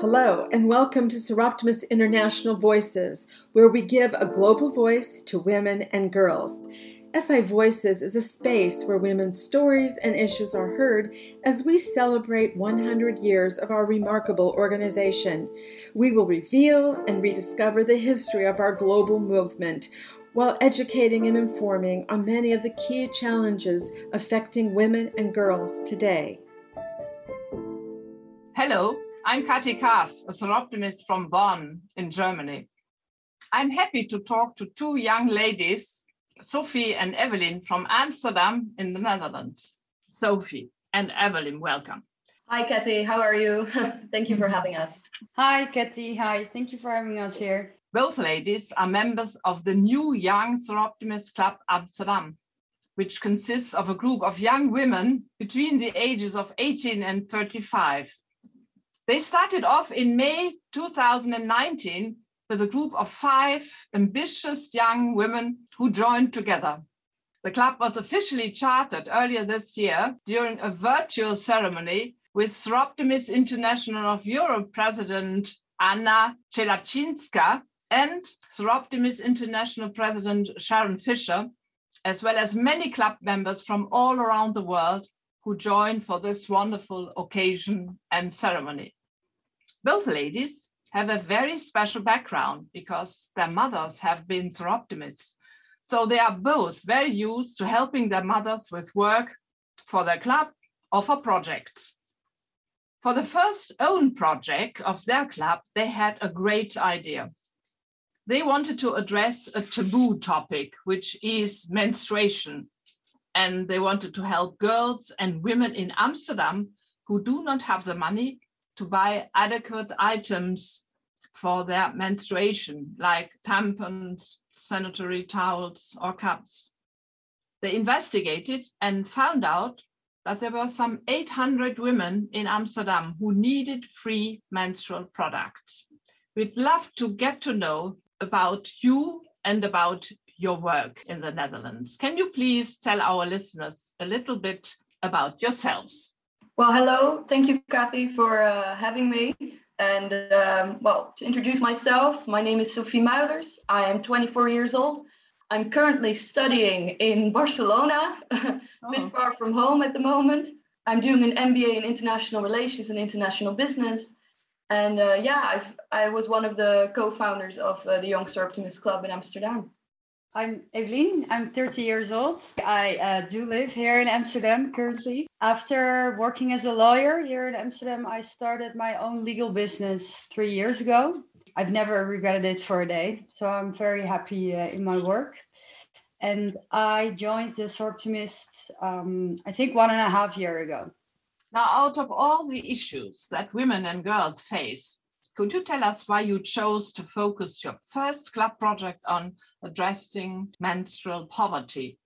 Hello, and welcome to Soroptimist International Voices, where we give a global voice to women and girls. SI Voices is a space where women's stories and issues are heard as we celebrate 100 years of our remarkable organization. We will reveal and rediscover the history of our global movement while educating and informing on many of the key challenges affecting women and girls today. Hello, I'm Kati Kaff, a soroptimist from Bonn in Germany. I'm happy to talk to two young ladies, Sophie and Evelyn from Amsterdam in the Netherlands. Sophie and Evelyn, welcome. Hi, Kathy. How are you? Thank you for having us. Hi, Kathy. Hi. Thank you for having us here. Both ladies are members of the new Young Soroptimist Club Amsterdam, which consists of a group of young women between the ages of 18 and 35 they started off in May 2019 with a group of five ambitious young women who joined together. The club was officially chartered earlier this year during a virtual ceremony with Soroptimist International of Europe President Anna Wszelaczyńska and Soroptimist International President Sharon Fisher, as well as many club members from all around the world who joined for this wonderful occasion and ceremony. Both ladies have a very special background because their mothers have been soroptimists. So they are both very used to helping their mothers with work for their club or for projects. For the first own project of their club, they had a great idea. They wanted to address a taboo topic, which is menstruation. And they wanted to help girls and women in Amsterdam who do not have the money to buy adequate items for their menstruation, like tampons, sanitary towels, or cups. They investigated and found out that there were some 800 women in Amsterdam who needed free menstrual products. We'd love to get to know about you and about your work in the Netherlands. Can you please tell our listeners a little bit about yourselves? Well, hello. Thank you, Kathy, for uh, having me. And um, well, to introduce myself, my name is Sophie Muilers. I am 24 years old. I'm currently studying in Barcelona, a oh. bit far from home at the moment. I'm doing an MBA in International Relations and International Business. And uh, yeah, I've, I was one of the co-founders of uh, the Young Soroptimist Club in Amsterdam. I'm Evelien. I'm 30 years old. I uh, do live here in Amsterdam currently. After working as a lawyer here in Amsterdam, I started my own legal business three years ago. I've never regretted it for a day. So I'm very happy uh, in my work. And I joined the Soroptimist, um, I think, one and a half year ago. Now, out of all the issues that women and girls face, could you tell us why you chose to focus your first club project on addressing menstrual poverty?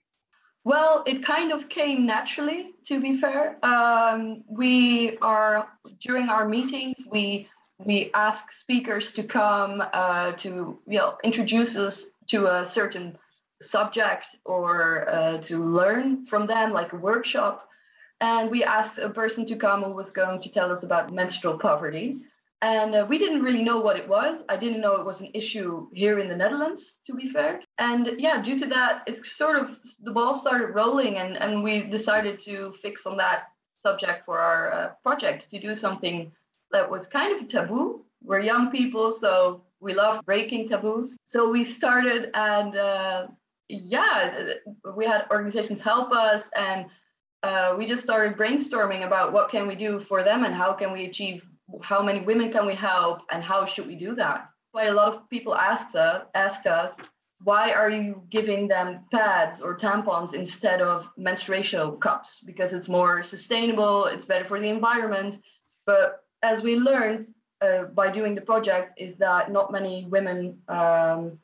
Well, it kind of came naturally, to be fair. Um, we are, during our meetings, we we ask speakers to come uh, to you know, introduce us to a certain subject or uh, to learn from them, like a workshop. And we asked a person to come who was going to tell us about menstrual poverty and uh, we didn't really know what it was. I didn't know it was an issue here in the Netherlands, to be fair. And yeah, due to that, it's sort of the ball started rolling, and, and we decided to fix on that subject for our uh, project to do something that was kind of taboo. We're young people, so we love breaking taboos. So we started, and uh, yeah, we had organizations help us, and uh, we just started brainstorming about what can we do for them and how can we achieve how many women can we help and how should we do that? Why a lot of people ask us, ask us, why are you giving them pads or tampons instead of menstruation cups? Because it's more sustainable, it's better for the environment. But as we learned uh, by doing the project, is that not many women um,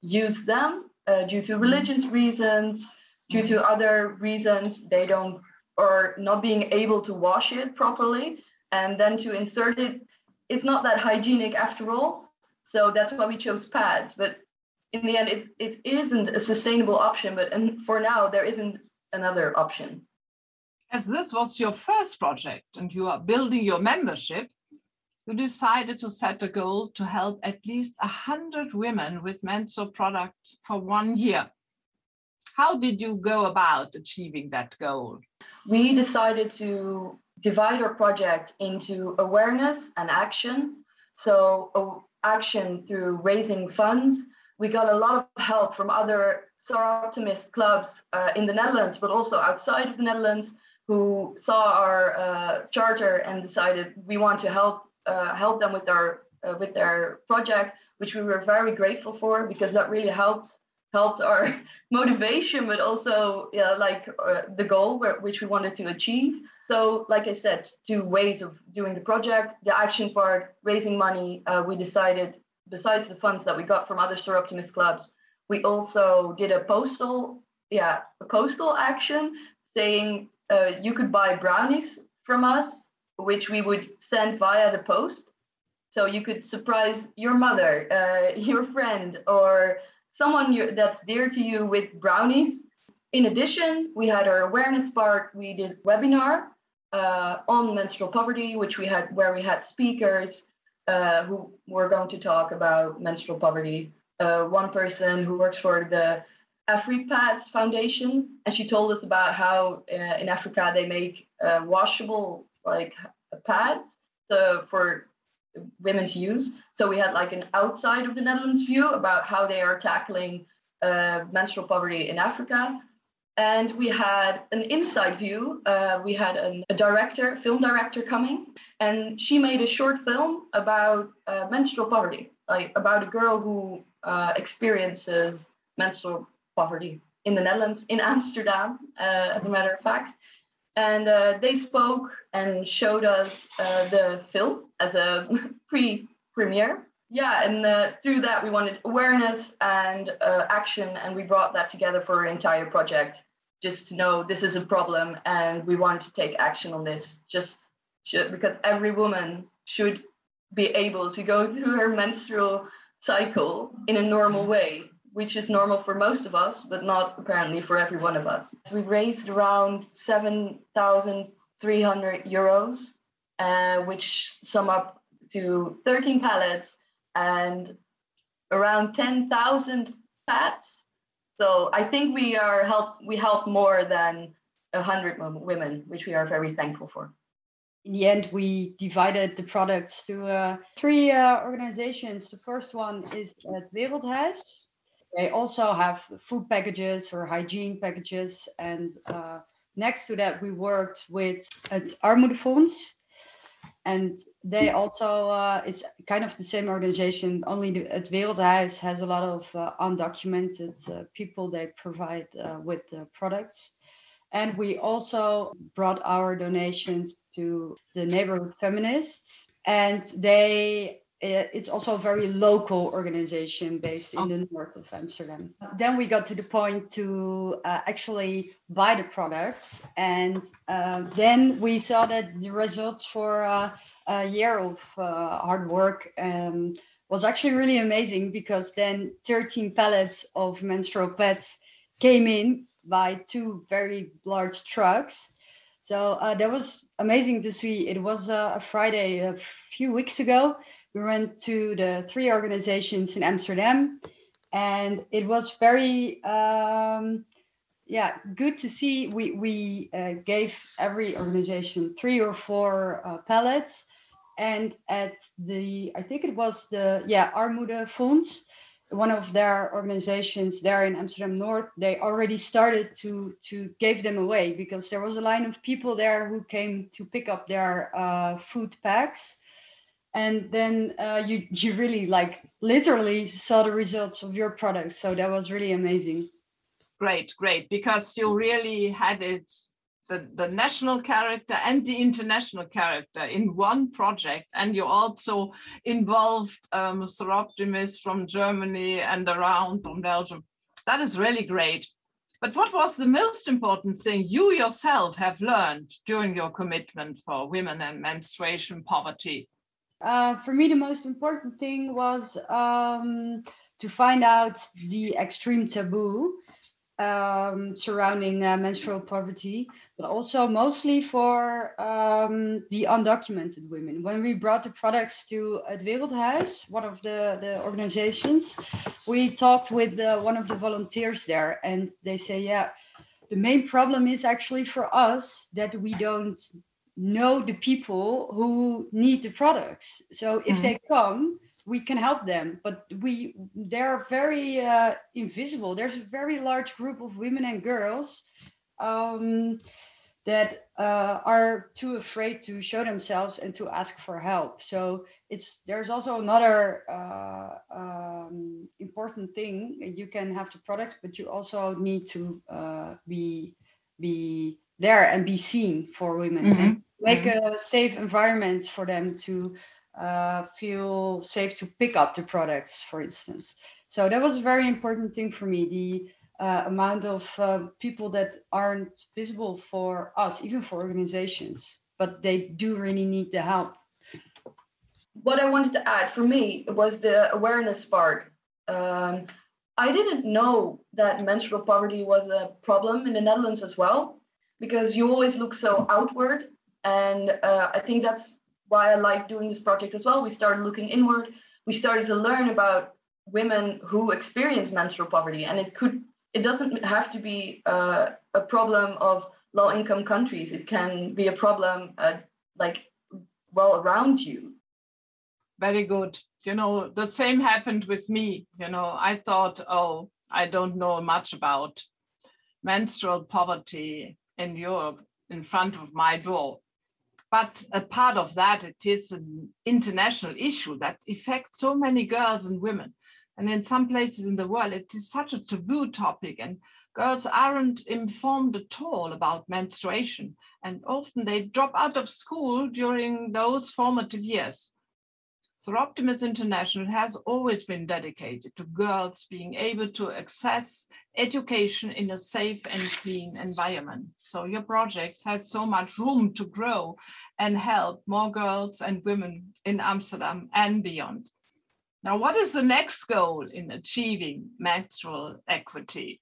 use them uh, due to religious reasons, due to other reasons. They don't or not being able to wash it properly and then to insert it it's not that hygienic after all so that's why we chose pads but in the end it's, it isn't a sustainable option but and for now there isn't another option as this was your first project and you are building your membership you decided to set a goal to help at least 100 women with menstrual products for one year. How did you go about achieving that goal? We decided to divide our project into awareness and action. So, uh, action through raising funds. We got a lot of help from other Soroptimist clubs uh, in the Netherlands, but also outside of the Netherlands, who saw our uh, charter and decided we want to help uh, help them with their uh, with their project, which we were very grateful for because that really helped helped our motivation, but also yeah, like uh, the goal where, which we wanted to achieve. So, like I said, two ways of doing the project. The action part, raising money. Uh, we decided, besides the funds that we got from other Soroptimist clubs, we also did a postal, yeah, a postal action saying uh, you could buy brownies from us, which we would send via the post. So you could surprise your mother, uh, your friend, or someone that's dear to you with brownies. In addition, we had our awareness part. We did webinar uh, on menstrual poverty, which we had where we had speakers uh, who were going to talk about menstrual poverty. Uh, one person who works for the AfriPads Foundation, and she told us about how uh, in Africa they make uh, washable like pads so for women to use. So we had like an outside of the Netherlands view about how they are tackling uh, menstrual poverty in Africa. And we had an inside view. Uh, we had an, a director, film director coming, and she made a short film about uh, menstrual poverty, like about a girl who uh, experiences menstrual poverty in the Netherlands, in Amsterdam, uh, as a matter of fact. And uh, they spoke and showed us uh, the film as a pre premiere. Yeah, and uh, through that, we wanted awareness and uh, action, and we brought that together for our entire project. Just to know this is a problem, and we want to take action on this. Just because every woman should be able to go through her menstrual cycle in a normal way which is normal for most of us, but not apparently for every one of us. We raised around 7,300 euros, uh, which sum up to 13 pallets and around 10,000 pads. So I think we are help we help more than 100 women, which we are very thankful for in the end, we divided the products to uh, three uh, organizations. The first one is Het Wereldhuis, they also have food packages or hygiene packages. And uh, next to that, we worked with Het Armoedefonds. And they also, uh, it's kind of the same organization, only the, Het Wereldhuis has a lot of uh, undocumented uh, people they provide uh, with the products. And we also brought our donations to the neighborhood feminists. And they it's also a very local organization based in oh. the north of Amsterdam. Then we got to the point to uh, actually buy the products, and uh, then we saw that the results for uh, a year of uh, hard work um, was actually really amazing because then 13 pallets of menstrual pads came in by two very large trucks. So uh, that was amazing to see. It was uh, a Friday a few weeks ago we went to the three organizations in Amsterdam, and it was very um, yeah good to see. We we uh, gave every organization three or four uh, pallets, and at the I think it was the yeah Armoedefonds, one of their organizations there in Amsterdam North, they already started to to give them away because there was a line of people there who came to pick up their uh, food packs and then uh, you you really like literally saw the results of your product. So that was really amazing. Great great. Because you really had it the, the national character and the international character in one project. And you also involved um, Soroptimist from Germany and around from Belgium. That is really great. But what was the most important thing you yourself have learned during your commitment for women and menstruation poverty uh, for me, the most important thing was um, to find out the extreme taboo um, surrounding uh, menstrual poverty, but also mostly for um, the undocumented women. When we brought the products to Het Wereldhuis, one of the, the organizations, we talked with uh, one of the volunteers there, and they say, yeah, the main problem is actually for us that we don't know the people who need the products. So if mm-hmm. they come, we can help them but we they're very uh, invisible there's a very large group of women and girls um, that uh, are too afraid to show themselves and to ask for help so it's there's also another uh, um, important thing you can have the product but you also need to uh, be be there and be seen for women mm-hmm. and make mm-hmm. a safe environment for them to uh, feel safe to pick up the products, for instance. So that was a very important thing for me. The uh, amount of uh, people that aren't visible for us, even for organizations, but they do really need the help. What I wanted to add for me was the awareness part. Um, I didn't know that menstrual poverty was a problem in the Netherlands as well, because you always look so outward. And uh, I think that's why I like doing this project as well. We started looking inward. We started to learn about women who experience menstrual poverty, and it could it doesn't have to be uh, a problem of low income countries. It can be a problem uh, like well around you. Very good. You know, the same happened with me. You know, I thought, oh, I don't know much about menstrual poverty in Europe in front of my door. But a part of that, it is an international issue that affects so many girls and women. And in some places in the world, it is such a taboo topic, and girls aren't informed at all about menstruation. And often they drop out of school during those formative years. Soroptimist International has always been dedicated to girls being able to access education in a safe and clean environment. So your project has so much room to grow and help more girls and women in Amsterdam and beyond. Now, what is the next goal in achieving menstrual equity?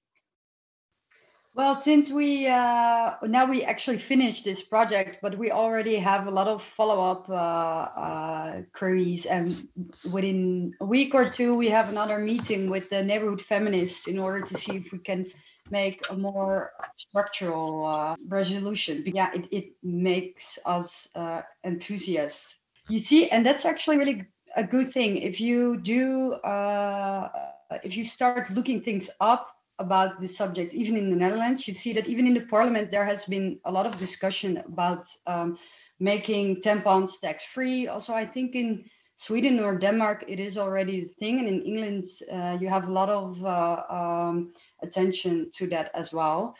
Well, since we uh, now we actually finished this project, but we already have a lot of follow-up uh, uh, queries, and within a week or two, we have another meeting with the neighborhood feminists in order to see if we can make a more structural uh, resolution. But yeah, it, it makes us uh, enthusiasts. You see, and that's actually really a good thing. If you do, uh, if you start looking things up about this subject, even in the Netherlands. You see that even in the parliament, there has been a lot of discussion about um, making tampons tax free. Also, I think in Sweden or Denmark, it is already a thing. And in England, uh, you have a lot of uh, um, attention to that as well.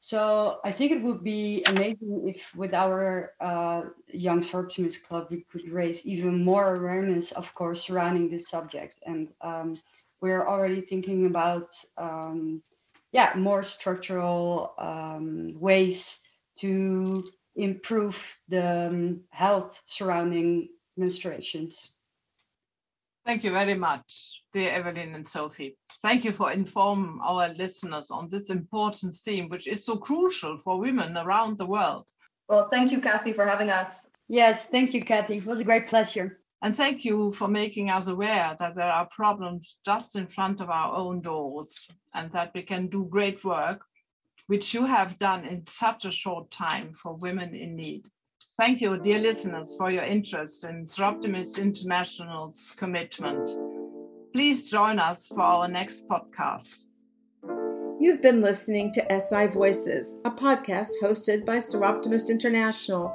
So I think it would be amazing if, with our uh, Young Soroptimist Club, we could raise even more awareness, of course, surrounding this subject. And um, we're already thinking about um, yeah more structural um, ways to improve the um, health surrounding menstruations. Thank you very much, dear Evelyn and Sophie. Thank you for informing our listeners on this important theme, which is so crucial for women around the world. Well, thank you, Kathy, for having us. Yes, thank you, Kathy. It was a great pleasure. And thank you for making us aware that there are problems just in front of our own doors and that we can do great work, which you have done in such a short time for women in need. Thank you, dear listeners, for your interest in Soroptimist International's commitment. Please join us for our next podcast. You've been listening to SI Voices, a podcast hosted by Soroptimist International.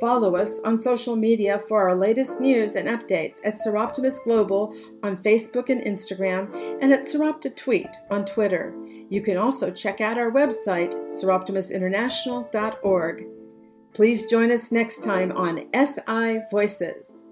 Follow us on social media for our latest news and updates at Soroptimist Global on Facebook and Instagram, and at Soropta Tweet on Twitter. You can also check out our website, soroptimistinternational.org. Please join us next time on SI Voices.